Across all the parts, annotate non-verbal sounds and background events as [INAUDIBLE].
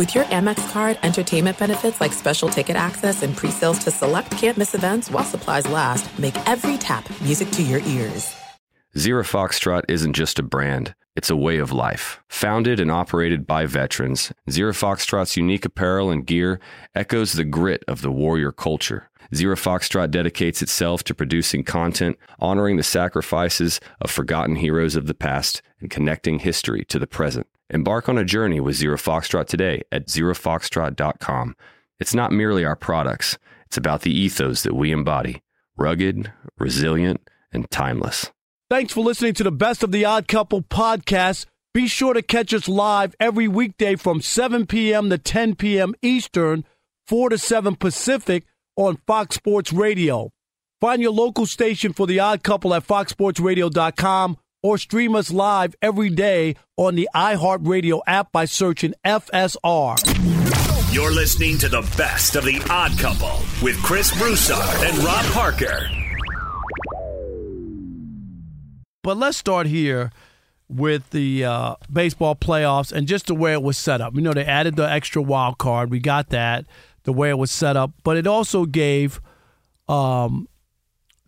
With your Amex card, entertainment benefits like special ticket access and pre-sales to select campus events while supplies last, make every tap music to your ears. Zero Foxtrot isn't just a brand, it's a way of life. Founded and operated by veterans, Zero Foxtrot's unique apparel and gear echoes the grit of the warrior culture. Zero Foxtrot dedicates itself to producing content, honoring the sacrifices of forgotten heroes of the past, and connecting history to the present. Embark on a journey with Zero Foxtrot today at zerofoxtrot.com. It's not merely our products, it's about the ethos that we embody rugged, resilient, and timeless. Thanks for listening to the Best of the Odd Couple podcast. Be sure to catch us live every weekday from 7 p.m. to 10 p.m. Eastern, 4 to 7 Pacific on Fox Sports Radio. Find your local station for the Odd Couple at foxsportsradio.com or stream us live every day on the iHeartRadio app by searching FSR. You're listening to the best of the odd couple with Chris Broussard and Rob Parker. But let's start here with the uh, baseball playoffs and just the way it was set up. You know, they added the extra wild card. We got that, the way it was set up. But it also gave um,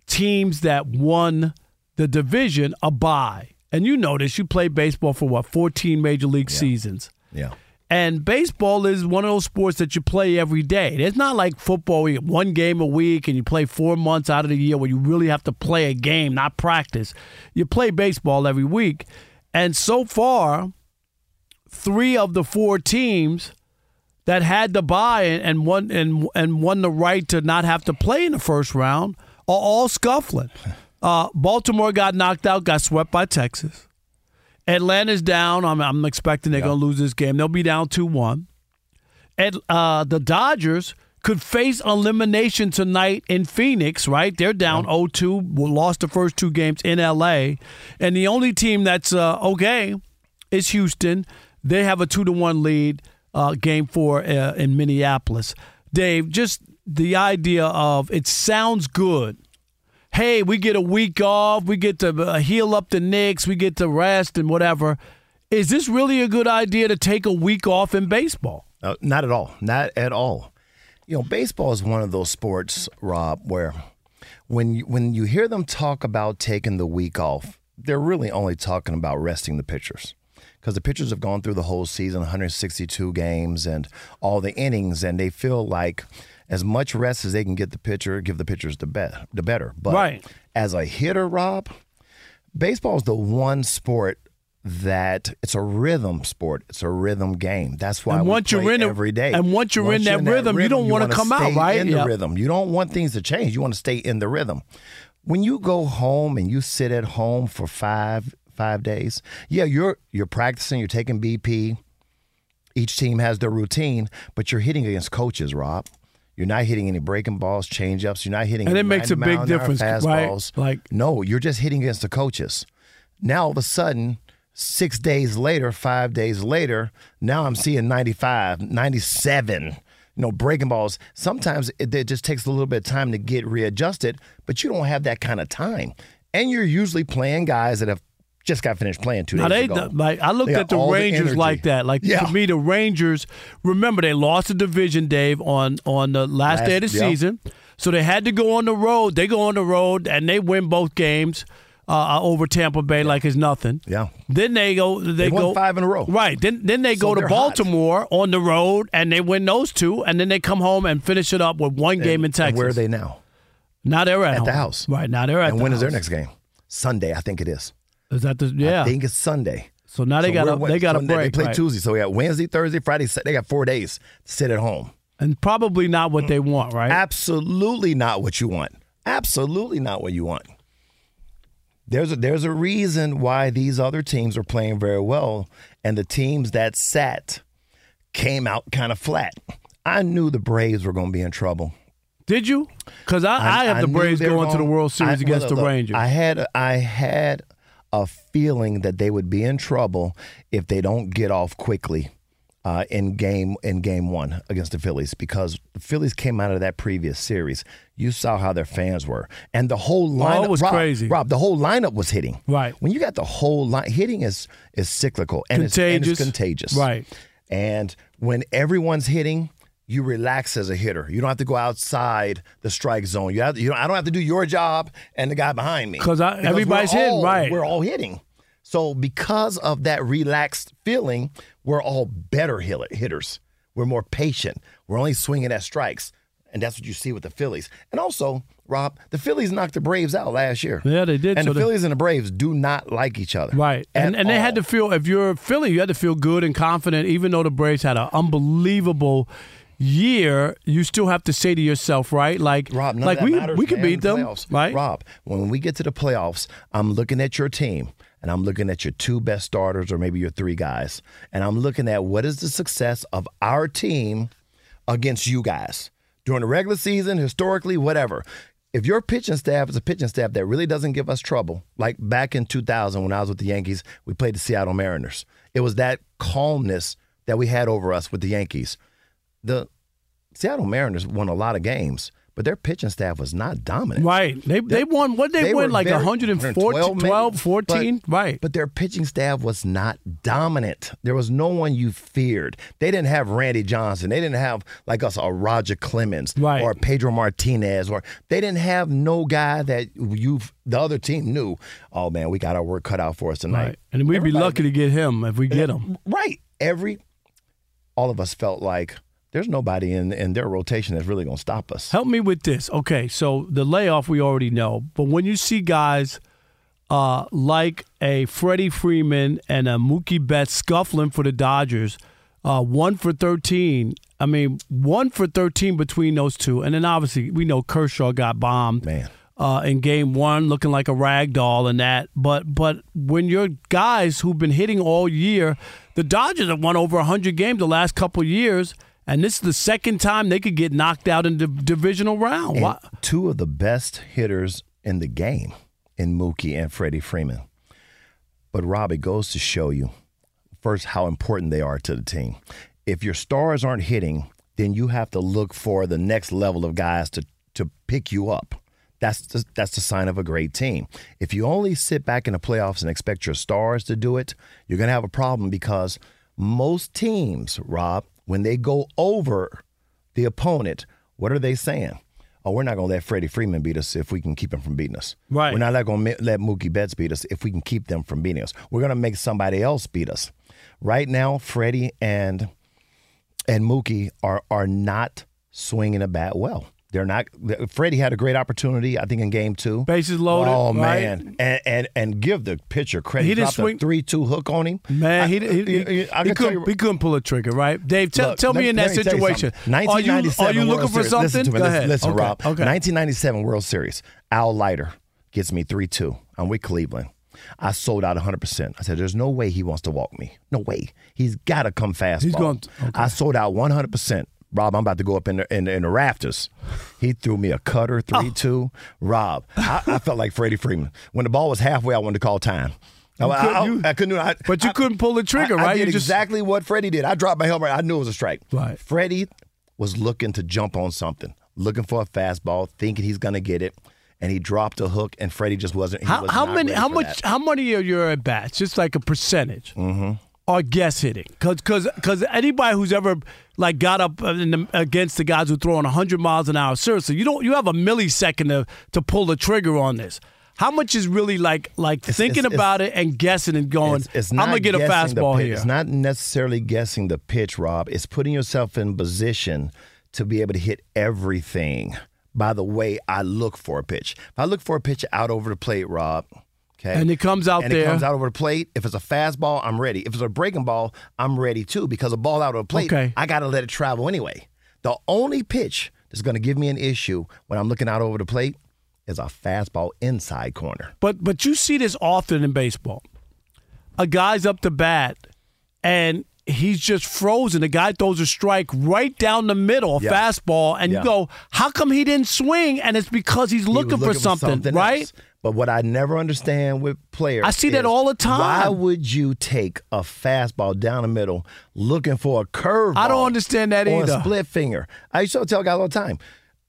teams that won the division a bye. And you notice you play baseball for what, 14 major league Yeah. seasons. Yeah. And baseball is one of those sports that you play every day. It's not like football, where you get one game a week and you play four months out of the year where you really have to play a game, not practice. You play baseball every week. And so far, three of the four teams that had the bye and, and won and and won the right to not have to play in the first round are all scuffling. [LAUGHS] Uh, Baltimore got knocked out, got swept by Texas. Atlanta's down. I'm, I'm expecting they're going to lose this game. They'll be down 2 1. At, uh, the Dodgers could face elimination tonight in Phoenix, right? They're down 0 2, lost the first two games in LA. And the only team that's uh, okay is Houston. They have a 2 to 1 lead, uh, game four uh, in Minneapolis. Dave, just the idea of it sounds good hey, we get a week off, we get to uh, heal up the nicks, we get to rest and whatever. Is this really a good idea to take a week off in baseball? Uh, not at all. Not at all. You know, baseball is one of those sports, Rob, where when you, when you hear them talk about taking the week off, they're really only talking about resting the pitchers. Because the pitchers have gone through the whole season, 162 games and all the innings, and they feel like as much rest as they can get the pitcher, give the pitchers the, the better. But Right. as a hitter, Rob, baseball is the one sport that it's a rhythm sport. It's a rhythm game. That's why And we once you're play in it- every day. and once you're in that rhythm, you don't wanna wanna come out, right? In the rhythm, you don't want things to change. You want to stay in the rhythm. When you go home and you sit at home for five five days, yeah, you're you're practicing. You're taking BP. Each team has their routine, but you're hitting against coaches, Rob. You're not hitting any breaking balls, changeups. You're not hitting. And any it makes a big mile an hour difference, right? fastballs. Like- no, you're just hitting against the coaches. Now all of a sudden, six days later, five days later, now I'm seeing 95, 97, you know, breaking balls. Sometimes it, it just takes a little bit of time to get readjusted, but you don't have that kind of time. And you're usually playing guys that have just got finished playing two Now days they ago. like I looked at the Rangers energy. like that. Like Yeah. to me, the Rangers. Remember, they lost the division, Dave, on on the last, Last- day of the yeah. season, so they had to go on the road. They go on the road and they win both games uh, over Tampa Bay like it's nothing. Yeah. Then they go. They, They go five in a row. Right. Then then they So go to they're hot. Baltimore on the road and they win those two, and then they come home and finish it up with one game in And Texas. where are they now? Now they're at, At the house. Right now they're at. and the when is their next game? Sunday, I think it is. Is that the yeah? I think it's Sunday. so now they So got a they got a break. They play right. Tuesday, so we got Wednesday, Thursday, Friday. They got four days to sit at home. and probably not what they want, right? Absolutely not what you want. Absolutely not what you want. There's a, there's a reason why these other teams are playing very well, and the teams that sat came out kind of flat. I knew the Braves were going to be in trouble. Did you? Because I, I, have the Braves going to the World Series I- against look, the Rangers. I had I had a feeling that they would be in trouble if they don't get off quickly uh, in game in game one against the Phillies because the Phillies came out of that previous series. You saw how their fans were, and the whole lineup Oh, was Rob, crazy. Rob, the whole lineup was hitting. Right. when you got the whole line, hitting is is cyclical and it's, and it's Contagious. contagious. Right. And when everyone's hitting, you relax as a hitter. You don't have to go outside the strike zone. You have you don't, I don't have to do your job and the guy behind me 'Cause I- we're everybody's hitting, all- right. We're all hitting. So because of that relaxed feeling, we're all better hitters. We're more patient. We're only swinging at strikes. And that's what you see with the Phillies. And also, Rob, the Phillies knocked the Braves out last year. Yeah, they did. And So the Phillies and the Braves do not like each other. Right. And and they had to feel if you're Philly, you had to feel good and confident, even though the Braves had an unbelievable year, you still have to say to yourself, right? Like Rob, like we matters, we could beat them. playoffs. Right? Rob, when we get to the playoffs, I'm looking at your team and I'm looking at your two best starters or maybe your three guys. And I'm looking at what is the success of our team against you guys during the regular season, historically, whatever. If your pitching staff is a pitching staff that really doesn't give us trouble, like back in 2000 when I was with the Yankees, we played the Seattle Mariners. It was that calmness that we had over us with the Yankees. The Seattle Mariners won a lot of games, but their pitching staff was not dominant. Right. They they won what they, They win like very- 114 112 12 14 but- right. But their pitching staff was not dominant. There was no one you feared. They didn't have Randy Johnson. They didn't have like us a Roger Clemens Right. or Pedro Martinez or they didn't have no guy that you the other team knew. Oh man, we got our work cut out for us tonight. Right. And we'd be lucky to get him if we get him. Right. Every all of us felt like there's nobody in in their rotation that's really going to stop us. Help me with this. Okay, so the layoff we already know, but when you see guys uh, like a Freddie Freeman and a Mookie Betts scuffling for the Dodgers, uh, one for thirteen. I mean, one for thirteen between those two, and then obviously we know Kershaw got bombed. Man. Uh, in game one, looking like a rag doll and that, but but when your guys who've been hitting all year, the Dodgers have won over hundred games the last couple years, and this is the second time they could get knocked out in the divisional round. Two of the best hitters in the game in Mookie and Freddie Freeman. But Rob, it goes to show you first how important they are to the team. If your stars aren't hitting, then you have to look for the next level of guys to to pick you up. That's the, that's the sign of a great team. If you only sit back in the playoffs and expect your stars to do it, you're going to have a problem because most teams, Rob, when they go over the opponent, what are they saying? Oh, we're not going to let Freddie Freeman beat us if we can keep him from beating us. Right. We're not going to let Mookie Betts beat us if we can keep them from beating us. We're going to make somebody else beat us. Right now, Freddie and and Mookie are are not swinging a bat well. They're not. Freddie had a great opportunity, I think, in Game Two. Bases loaded, Oh right? man, and, and and give the pitcher credit. He didn't Dropped swing- a three-two hook on him. Man, he, I- he, he, uh, I- I he couldn't, you- he couldn't pull a trigger, right? Dave, tell, Look, tell me in that me tell you situation. Are you, are you looking World for Series. something? Listen. Go listen, ahead. listen okay. Rob. Okay. 1997 World Series. Al Leiter gets me 3 2. I'm with Cleveland. I sold out 100%. I said, there's no way he wants to walk me. No way. He's got to come fast. He's going to- okay. I sold out 100%. Rob, I'm about to go up in the, in, the- in the rafters. He threw me a cutter, 3 2. Rob, I, I felt like Freddie Freeman. When the ball was halfway, I wanted to call time. I, I, couldn't- I- you- I couldn't. I, But you couldn't pull the trigger, right? I did You just- exactly what Freddie did. I dropped my helmet. I knew it was a strike. Right. Freddie was looking to jump on something, looking for a fastball, thinking he's going to get it, and he dropped a hook, and Freddie just wasn't. He How, was how many? How much? that. How many of your at bats? Just like a percentage, mm-hmm. are guess hitting? Because because anybody who's ever like got up uh, in the, against the guys who throwing hundred miles an hour, seriously, you don't. You have a millisecond to to pull the trigger on this. How much is really like like thinking it's- about it and guessing and going? It's, it's I'm gonna get a fastball here. It's not necessarily guessing the pitch, Rob. It's putting yourself in position to be able to hit everything by the way I look for a pitch. If I look for a pitch out over the plate, Rob, okay, And it comes out and there. it comes out over the plate. If it's a fastball, I'm ready. If it's a breaking ball, I'm ready too because a ball out of the plate, Okay. I got to let it travel anyway. The only pitch that's going to give me an issue when I'm looking out over the plate is a fastball inside corner. But but you see this often in baseball. A guy's up to bat and he's just frozen. The guy throws a strike right down the middle, a Yeah. fastball, and Yeah. you go, "How come he didn't swing?" And it's because he's He was looking, for something, right? else. But what I never understand with players, I see that all the time. Why would you take a fastball down the middle looking for a curve? I don't understand that or either. a split finger. I used to tell guys all the time,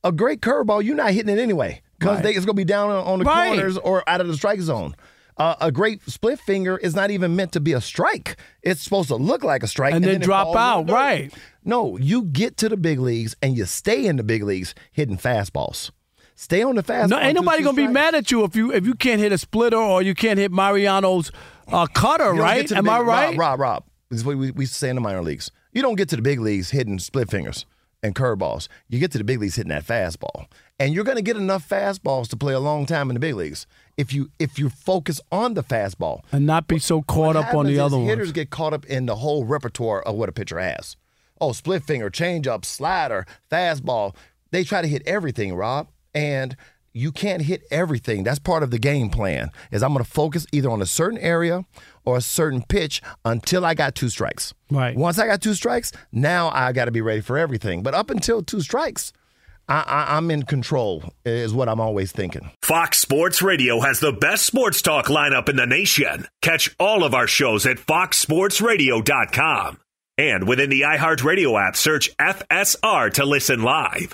a great curveball, you're not hitting it anyway because Right. it's going to be down on the Right. corners or out of the strike zone. Uh, a great split finger is not even meant to be a strike. It's supposed to look like a strike And then it drop falls in the out, right. No, you get to the big leagues and you stay in the big leagues hitting fastballs. Stay on the fastball. No, ain't nobody gonna be mad at you if you if you can't hit a splitter or you can't hit Mariano's uh, cutter, You don't get right? Am big- I right? Rob, Rob, Rob. This is what we, we say in the minor leagues. You don't get to the big leagues hitting split fingers and curveballs. You get to the big leagues hitting that fastball. And you're going to get enough fastballs to play a long time in the big leagues if you if you focus on the fastball. And not be so caught What up on the other is Hitters get caught up in the whole repertoire of what a pitcher has. Oh, split finger, changeup, slider, fastball. They try to hit everything, Rob, and you can't hit everything. That's part of the game plan. Is I'm going to focus either on a certain area or a certain pitch until I got two strikes. Right. Once I got two strikes, now I got to be ready for everything. But up until two strikes, I, I, I'm in control. Is what I'm always thinking. Fox Sports Radio has the best sports talk lineup in the nation. Catch all of our shows at foxsportsradio.com. And within the iHeartRadio app, search FSR to listen live.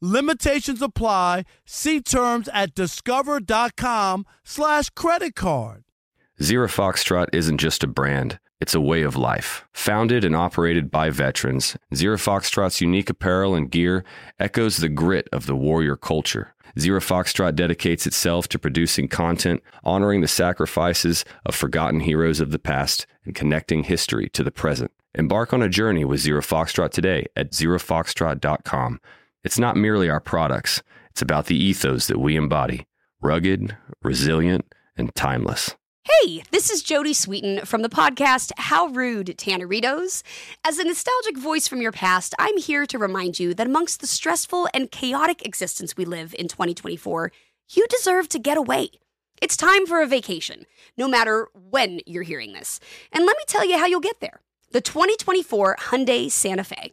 Limitations apply. See terms at discover.com slash credit card. Zero Foxtrot isn't just a brand, it's a way of life. Founded and operated by veterans, Zero Foxtrot's unique apparel and gear echoes the grit of the warrior culture. Zero Foxtrot dedicates itself to producing content, honoring the sacrifices of forgotten heroes of the past, and connecting history to the present. Embark on a journey with Zero Foxtrot today at zerofoxtrot.com. It's not merely our products, it's about the ethos that we embody rugged, resilient, and timeless. Hey, this is Jodie Sweetin from the podcast How Rude Tanneritos. As a nostalgic voice from your past, I'm here to remind you that amongst the stressful and chaotic existence we live in 2024, you deserve to get away. It's time for a vacation, no matter when you're hearing this. And let me tell you how you'll get there. The 2024 Hyundai Santa Fe.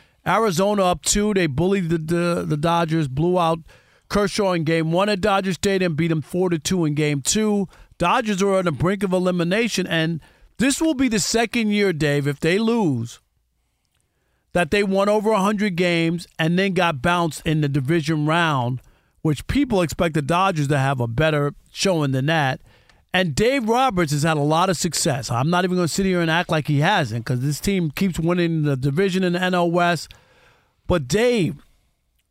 Arizona up two. They bullied the, the the Dodgers, blew out Kershaw in game one at Dodger Stadium, beat them four to two in game two. Dodgers are on the brink of elimination, and this will be the second year, Dave, if they lose, that they won over 100 games and then got bounced in the division round, which people expect the Dodgers to have a better showing than that. And Dave Roberts has had a lot of success. I'm not even going to sit here and act like he hasn't because this team keeps winning the division in the NL West. But Dave,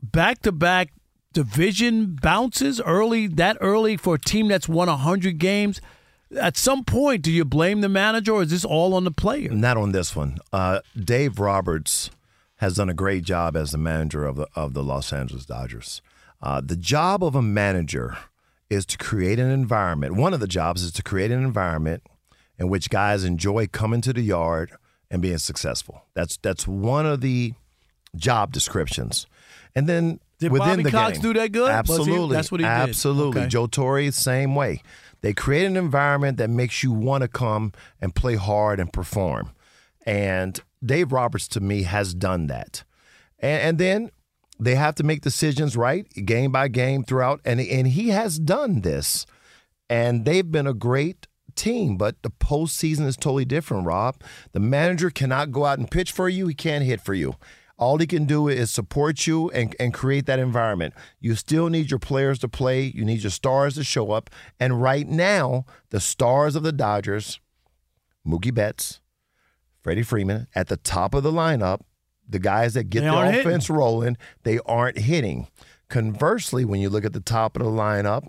back to back division bounces early, that early for a team that's won 100 games. At some point, do you blame the manager or is this all on the player? Not on this one. Uh, Dave Roberts has done a great job as the manager of the of the Los Angeles Dodgers. Uh, the job of a manager is to create an environment. One of the jobs is to create an environment in which guys enjoy coming to the yard and being successful. That's that's one of the job descriptions. And then Did within Bobby the Cox game, do that good? Absolutely, that's what he did. Absolutely, Okay. Joe Torre, same way. They create an environment that makes you want to come and play hard and perform. And Dave Roberts, to me, has done that. And, and then they have to make decisions right, game by game throughout. And, and he has done this. And they've been a great team, but the postseason is totally different, Rob. The manager cannot go out and pitch for you, he can't hit for you. All he can do is support you and, and create that environment. You still need your players to play. You need your stars to show up. And right now, the stars of the Dodgers, Mookie Betts, Freddie Freeman, at the top of the lineup, the guys that get They the aren't hitting. offense rolling, they aren't hitting. Conversely, when you look at the top of the lineup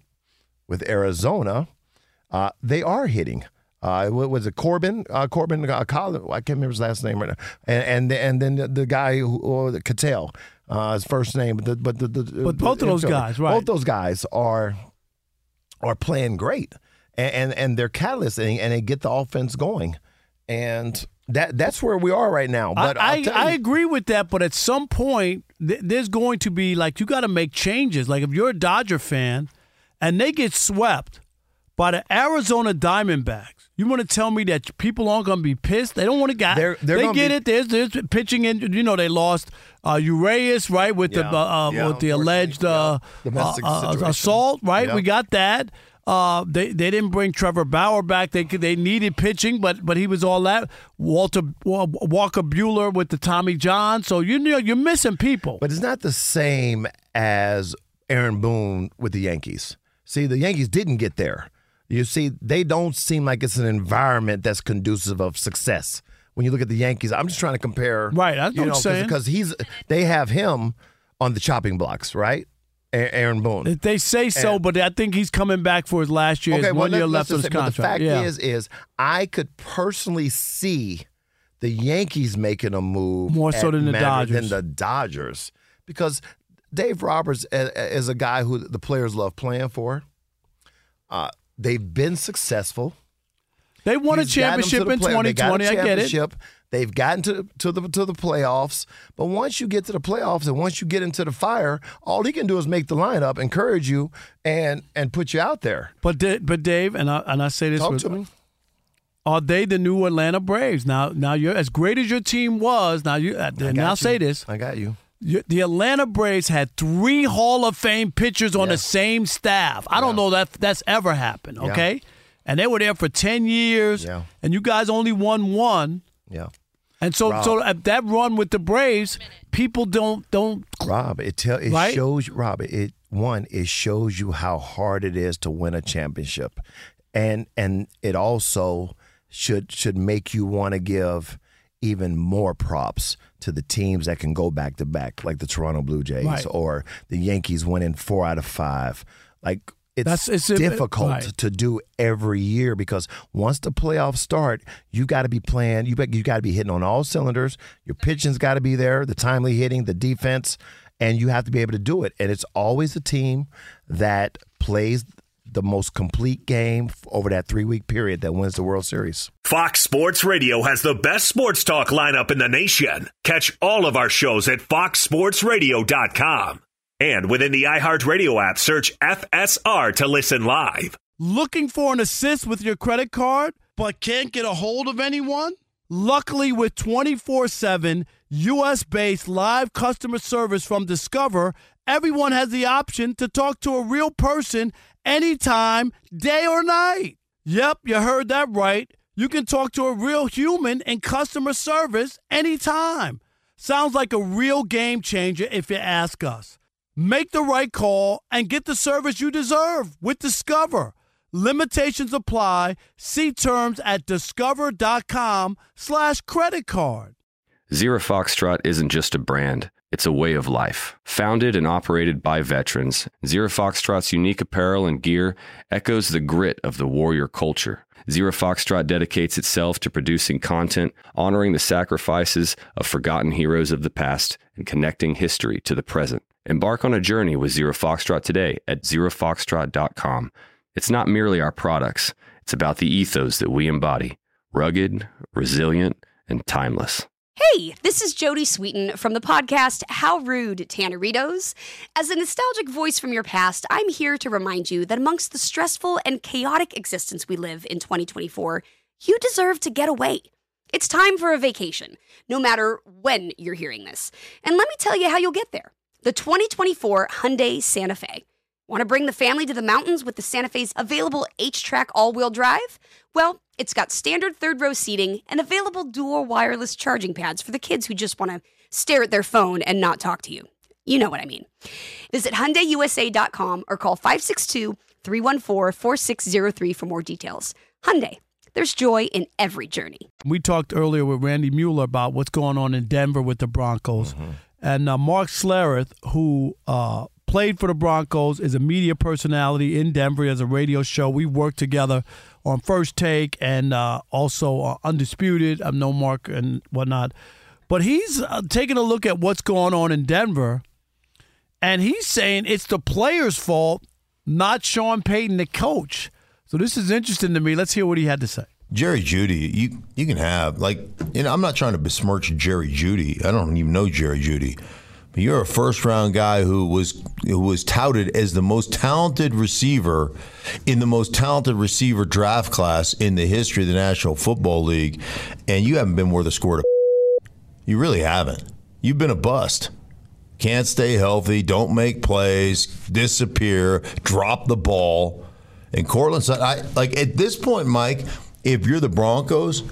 with Arizona, uh, they are hitting. Uh, what was it Corbin? Uh, Corbin uh, Colin, I can't remember his last name right now. And and, and then the, the guy who or the Ketel, uh, his first name, but the, but the, the But both of those guys, right. Both those guys are are playing great, and and, and they're catalysts, and, and they get the offense going, and that that's where we are right now. But I, I'll I, tell I agree with that, but at some point, th- there's going to be like you got to make changes. Like if you're a Dodger fan and they get swept by the Arizona Diamondbacks, you want to tell me that people aren't going to be pissed? They don't want to get. They're- they're they get be- it. There's there's pitching in. You know they lost uh, Urias right with the Yeah. uh, uh, Yeah, with the alleged uh, yeah. Uh, uh, assault. Right, Yeah. we got that. Uh, they they didn't bring Trevor Bauer back. They they needed pitching, but but he was all that. Walter Walker Buehler with the Tommy John. So you know you're missing people. But it's not the same as Aaron Boone with the Yankees. See, the Yankees didn't get there. You see, they don't seem like it's an environment that's conducive of success. When you look at the Yankees, I'm just trying to compare. Right, I know what you're saying. because he's they have him on the chopping blocks, right? A- Aaron Boone. they say so, but I think he's coming back for his last year. His one let- year left of his say- but contract. the fact yeah. is, is I could personally see the Yankees making a move More so than the Dodgers. Than the Dodgers, because Dave Roberts is a guy who the players love playing for. Uh, they've been successful. they won a He's to championship in play- they got a 2020. I get it. They've gotten to to the to the playoffs, but once you get to the playoffs and once you get into the fire, all he can do is make the lineup, encourage you, and and put you out there. But but Dave and I and I say this Talk with, to me. are they the new Atlanta Braves? Now now you're as great as your team was. Now you uh, I now got say this. I got you. The Atlanta Braves had three Hall of Fame pitchers on Yeah. the same staff. I don't know that that's ever happened. Yeah. Okay, and they were there for ten years, Yeah. and you guys only won one. Yeah. And so, Rob. so at that run with the Braves, people don't don't. Rob, it tell it Right? shows Rob it one it shows you how hard it is to win a championship, and and it also should should make you want to give even more props to the teams that can go back to back, like the Toronto Blue Jays Right. or the Yankees winning four out of five. Like it's, That's- it's a- difficult right. to do every year because once the playoffs start, you got to be playing. You you got to be hitting on all cylinders. Your pitching's got to be there, the timely hitting, the defense, and you have to be able to do it. And it's always a team that plays the most complete game over that three week period that wins the World Series. Fox Sports Radio has the best sports talk lineup in the nation. Catch all of our shows at foxsportsradio.com. And within the iHeartRadio app, search FSR to listen live. Looking for an assist with your credit card, but can't get a hold of anyone? Luckily, with 24 7 US based live customer service from Discover, everyone has the option to talk to a real person anytime, day or night. Yep, you heard that right. You can talk to a real human in customer service anytime. Sounds like a real game changer if you ask us. Make the right call and get the service you deserve with Discover. Limitations apply. See terms at discover.com slash credit card. Zero Foxtrot isn't just a brand, it's a way of life. Founded and operated by veterans, Zero Foxtrot's unique apparel and gear echoes the grit of the warrior culture. Zero Foxtrot dedicates itself to producing content, honoring the sacrifices of forgotten heroes of the past, and connecting history to the present. Embark on a journey with Zero Foxtrot today at zerofoxtrot.com. It's not merely our products, it's about the ethos that we embody rugged, resilient, and timeless. Hey, this is Jodie Sweetin from the podcast How Rude Tanneritos. As a nostalgic voice from your past, I'm here to remind you that amongst the stressful and chaotic existence we live in 2024, you deserve to get away. It's time for a vacation, no matter when you're hearing this. And let me tell you how you'll get there. The 2024 Hyundai Santa Fe. Want to bring the family to the mountains with the Santa Fe's available HTRAC all wheel drive? Well, it's got standard third row seating and available dual wireless charging pads for the kids who just want to stare at their phone and not talk to you. You know what I mean. Visit HyundaiUSA.com or call 562 314 4603 for more details. Hyundai. There's joy in every journey. We talked earlier with Randy Mueller about what's going on in Denver with the Broncos. Mm-hmm. And uh, Mark Schlereth, who uh, played for the Broncos, is a media personality in Denver as a radio show. We worked together on First Take and uh, also Undisputed. I'm no Mark and whatnot. But he's uh, taking a look at what's going on in Denver, and he's saying it's the players' fault, not Sean Payton, the coach. So this is interesting to me. Let's hear what he had to say. Jerry Jeudy, you you can have like you know I'm not trying to besmirch Jerry Jeudy. I don't even know Jerry Jeudy. But you're a first round guy who was who was touted as the most talented receiver in the most talented receiver draft class in the history of the National Football League, and you haven't been worth a score to. [LAUGHS] You really haven't. You've been a bust. Can't stay healthy. Don't make plays. Disappear. Drop the ball. And Courtland "I like at this point, Mike. If you're the Broncos."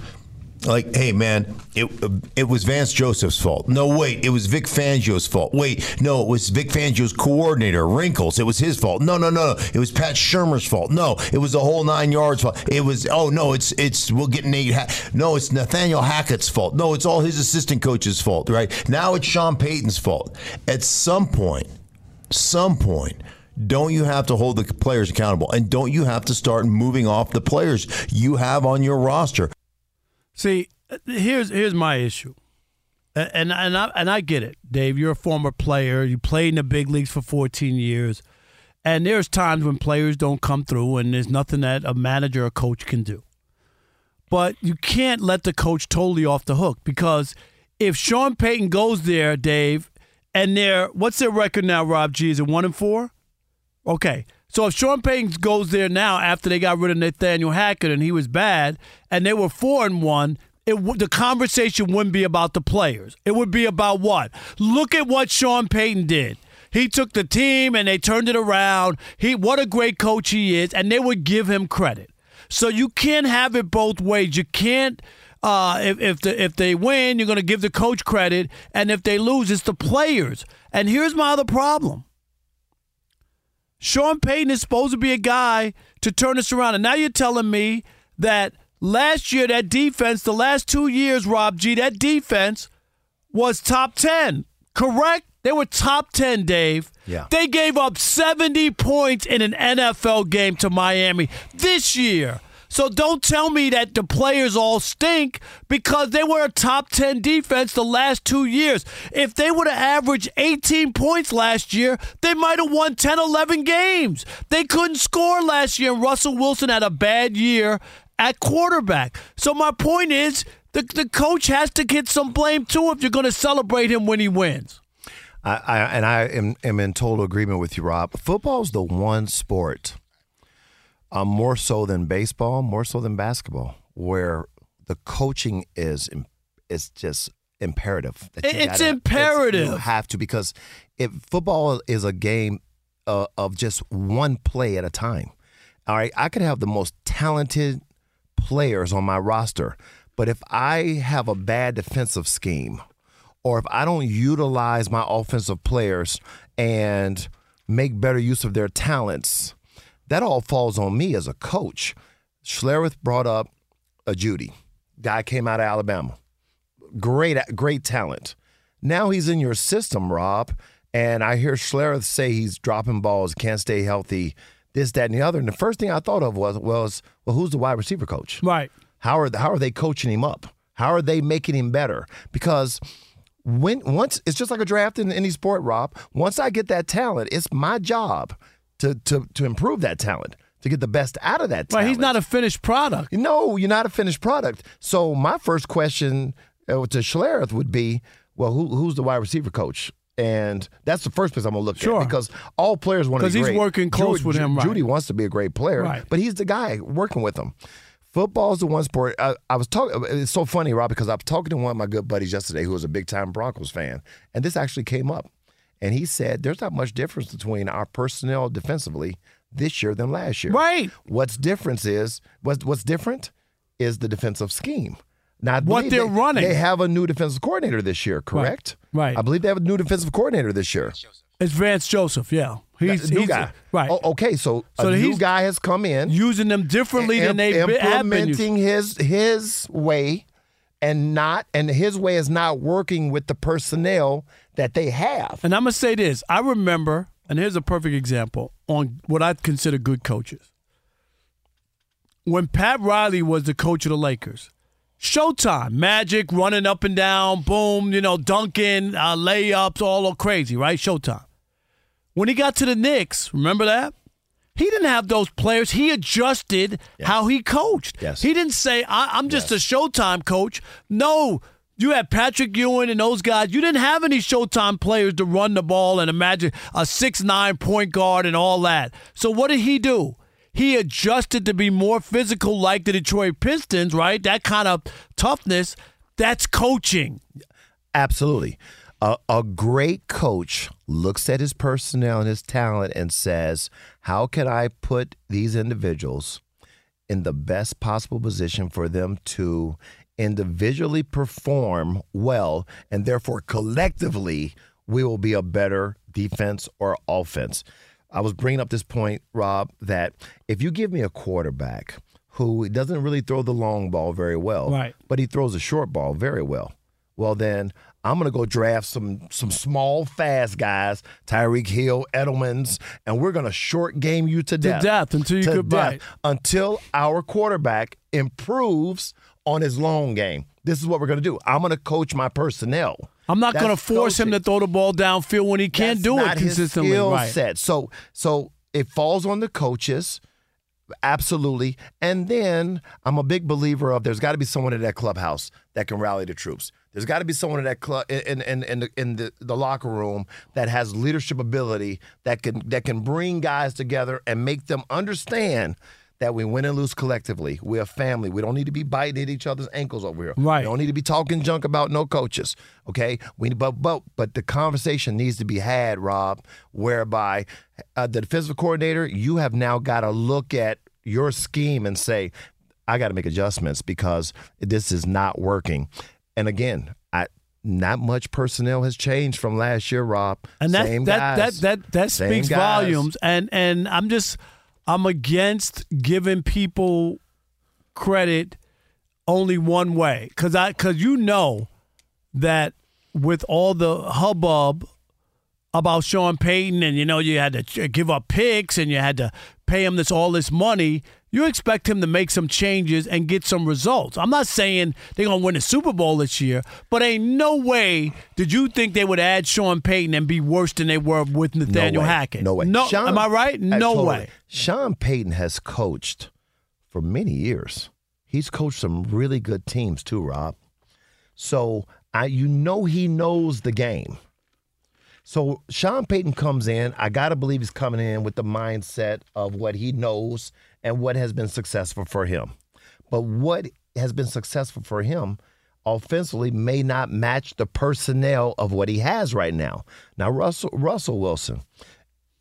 like, hey man, it it was Vance Joseph's fault. No, wait, it was Vic Fangio's fault. Wait, no, it was Vic Fangio's coordinator, Wrinkles. It was his fault. No, no, no, no. It was Pat Shurmur's fault. No, it was the whole nine yards fault. It was oh no, it's it's we'll get Nate. Ha- no, it's Nathaniel Hackett's fault. No, it's all his assistant coach's fault. Right now, it's Sean Payton's fault. At some point, some point don't you have to hold the players accountable and don't you have to start moving off the players you have on your roster See, here's here's my issue, and and I, and I get it, Dave. You're a former player. You played in the big leagues for 14 years, and there's times when players don't come through, and there's nothing that a manager or coach can do. But you can't let the coach totally off the hook because if Sean Payton goes there, Dave, and they're what's their record now, Rob G? Is it one and four? Okay. So if Sean Payton goes there now after they got rid of Nathaniel Hackett and he was bad, and they were four and one, it w- the conversation wouldn't be about the players. It would be about what? Look at what Sean Payton did. He took the team and they turned it around. He what a great coach he is, and they would give him credit. So you can't have it both ways. You can't. Uh, if if the, if they win, you're going to give the coach credit, and if they lose, it's the players. And here's my other problem. Sean Payton is supposed to be a guy to turn this around. And now you're telling me that last year, that defense, the last two years, Rob G, that defense was top 10. Correct? They were top 10, Dave. Yeah. They gave up 70 points in an NFL game to Miami this year. So don't tell me that the players all stink because they were a top 10 defense the last two years. If they would have averaged 18 points last year, they might have won 10, 11 games. They couldn't score last year, and Russell Wilson had a bad year at quarterback. So my point is the, the coach has to get some blame too if you're going to celebrate him when he wins. I, I, and I am, am in total agreement with you, Rob. Football is the one sport uh, more so than baseball, more so than basketball, where the coaching is is just imperative. It's gotta, imperative. It's, you have to because if football is a game uh, of just one play at a time. All right, I could have the most talented players on my roster, but if I have a bad defensive scheme, or if I don't utilize my offensive players and make better use of their talents that all falls on me as a coach. Schlereth brought up a Jeudy. Guy came out of Alabama. Great, great talent. Now he's in your system, Rob. And I hear Schlereth say he's dropping balls, can't stay healthy, this, that, and the other. And the first thing I thought of was, was well, who's the wide receiver coach? Right. How are how are they coaching him up? How are they making him better? Because when once it's just like a draft in any sport, Rob. Once I get that talent, it's my job to to to improve that talent, to get the best out of that Right, talent. he's not a finished product. No, you're not a finished product. So my first question uh, to Schlereth would be, well, who, who's the wide receiver coach? And that's the first place I'm gonna look Sure. at because all players want to be great Because he's great. working close Jeudy, with him, right. Jeudy wants to be a great player, Right. but he's the guy working with him. Football is the one sport. I, I was talking. It's so funny, Rob, because I was talking to one of my good buddies yesterday who was a big time Broncos fan, and this actually came up. And he said, "There's not much difference between our personnel defensively this year than last year. Right. What's difference is what's what's different is the defensive scheme. Now, What they're they, running. They have a new defensive coordinator this year, correct? Right. I believe they have a new defensive coordinator this year. It's Vance Joseph, yeah. He's, new he's guy, right. Oh, okay, so, So a new guy has come in, Using them differently than they im- be- have been implementing his his way, and not and his way is not working with the personnel that they have. And I'm gonna say this: I remember, and here's a perfect example on what I consider good coaches. When Pat Riley was the coach of the Lakers, Showtime, Magic running up and down, boom, you know, dunking, uh, layups, all crazy, right? Showtime. When he got to the Knicks, remember that? He didn't have those players. He adjusted how he coached. Yes. He didn't say, I, I'm just a Showtime coach. No, you had Patrick Ewing and those guys. You didn't have any Showtime players to run the ball and imagine a six nine point guard and all that. So what did he do? He adjusted to be more physical like the Detroit Pistons, right? That kind of toughness. That's coaching. Absolutely. A, a great coach looks at his personnel and his talent and says, How can I put these individuals in the best possible position for them to individually perform well and therefore collectively we will be a better defense or offense? I was bringing up this point, Rob, that if you give me a quarterback who doesn't really throw the long ball very well, Right. but he throws a short ball very well. Well, then I'm gonna go draft some some small, fast guys, Tyreek Hill, Edelman's, and we're gonna short game you to death. death until you to could death. Until our quarterback improves on his long game. This is what we're gonna do. I'm gonna coach my personnel. I'm not going to force him to throw the ball downfield when he can't That's do it his consistently. skill right. set. So so it falls on the coaches. Absolutely. And then I'm a big believer of there's got to be someone in that clubhouse that can rally the troops. There's got to be someone in that club in in in the, in the, the locker room that has leadership ability that can that can bring guys together and make them understand that we win and lose collectively. We're a family. We don't need to be biting at each other's ankles over here. Right. We don't need to be talking junk about no coaches. Okay. We but but but the conversation needs to be had, Rob, whereby uh, the defensive coordinator, you have now got to look at your scheme and say, I got to make adjustments because this is not working. And again, I not much personnel has changed from last year, Rob. and that Same that, guys. that that that Same speaks guys. volumes and and i'm just i'm against giving people credit only one way. Because i because you know that with all the hubbub about Sean Payton and you know you had to give up picks and you had to pay him this all this money, you expect him to make some changes and get some results. I'm not saying they're gonna win the Super Bowl this year, but ain't no way did you think they would add Sean Payton and be worse than they were with No Nathaniel way. Hackett. No way. No, Sean- am I right? No way. Sean Payton has coached for many years. He's coached some really good teams too, Rob. So I, you know, he knows the game. So Sean Payton comes in. I gotta believe he's coming in with the mindset of what he knows and what has been successful for him. But what has been successful for him offensively may not match the personnel of what he has right now. Now Russell Russell Wilson,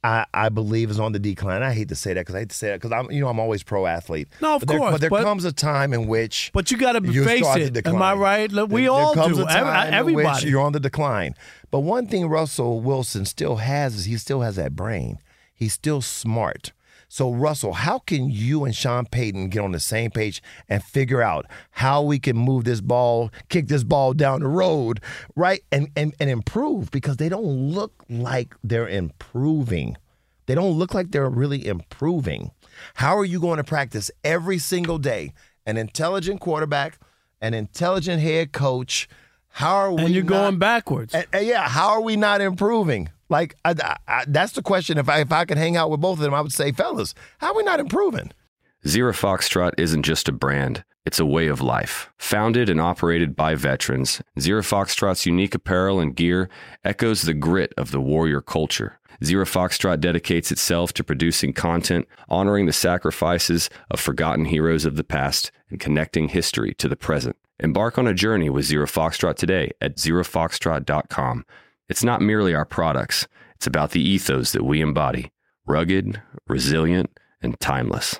I, I believe is on the decline. I hate to say that because I hate to say that because I'm you know I'm always pro athlete. No, of but there, course, But there but- comes a time in which But you got to face it. Am I right? Look, we There- all there do. A time Every- in which everybody. you're on the decline. But one thing Russell Wilson still has is he still has that brain. He's still smart. So Russell, how can you and Sean Payton get on the same page and figure out how we can move this ball, kick this ball down the road, right? And and and improve because they don't look like they're improving. They don't look like they're really improving. How are you going to practice every single day? An intelligent quarterback, an intelligent head coach, How are we? And you're not- going backwards. and- and yeah, how are we not improving? Like I, I, I- that's the question. If I if I could hang out with both of them, I would say, fellas, how are we not improving? Zero Foxtrot isn't just a brand, it's a way of life. Founded and operated by veterans, Zero Foxtrot's unique apparel and gear echoes the grit of the warrior culture. Zero Foxtrot dedicates itself to producing content, honoring the sacrifices of forgotten heroes of the past, and connecting history to the present. Embark on a journey with Zero Foxtrot today at zerofoxtrot.com. It's not merely our products, it's about the ethos that we embody rugged, resilient, and timeless.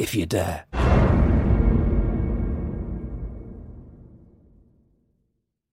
if you dare.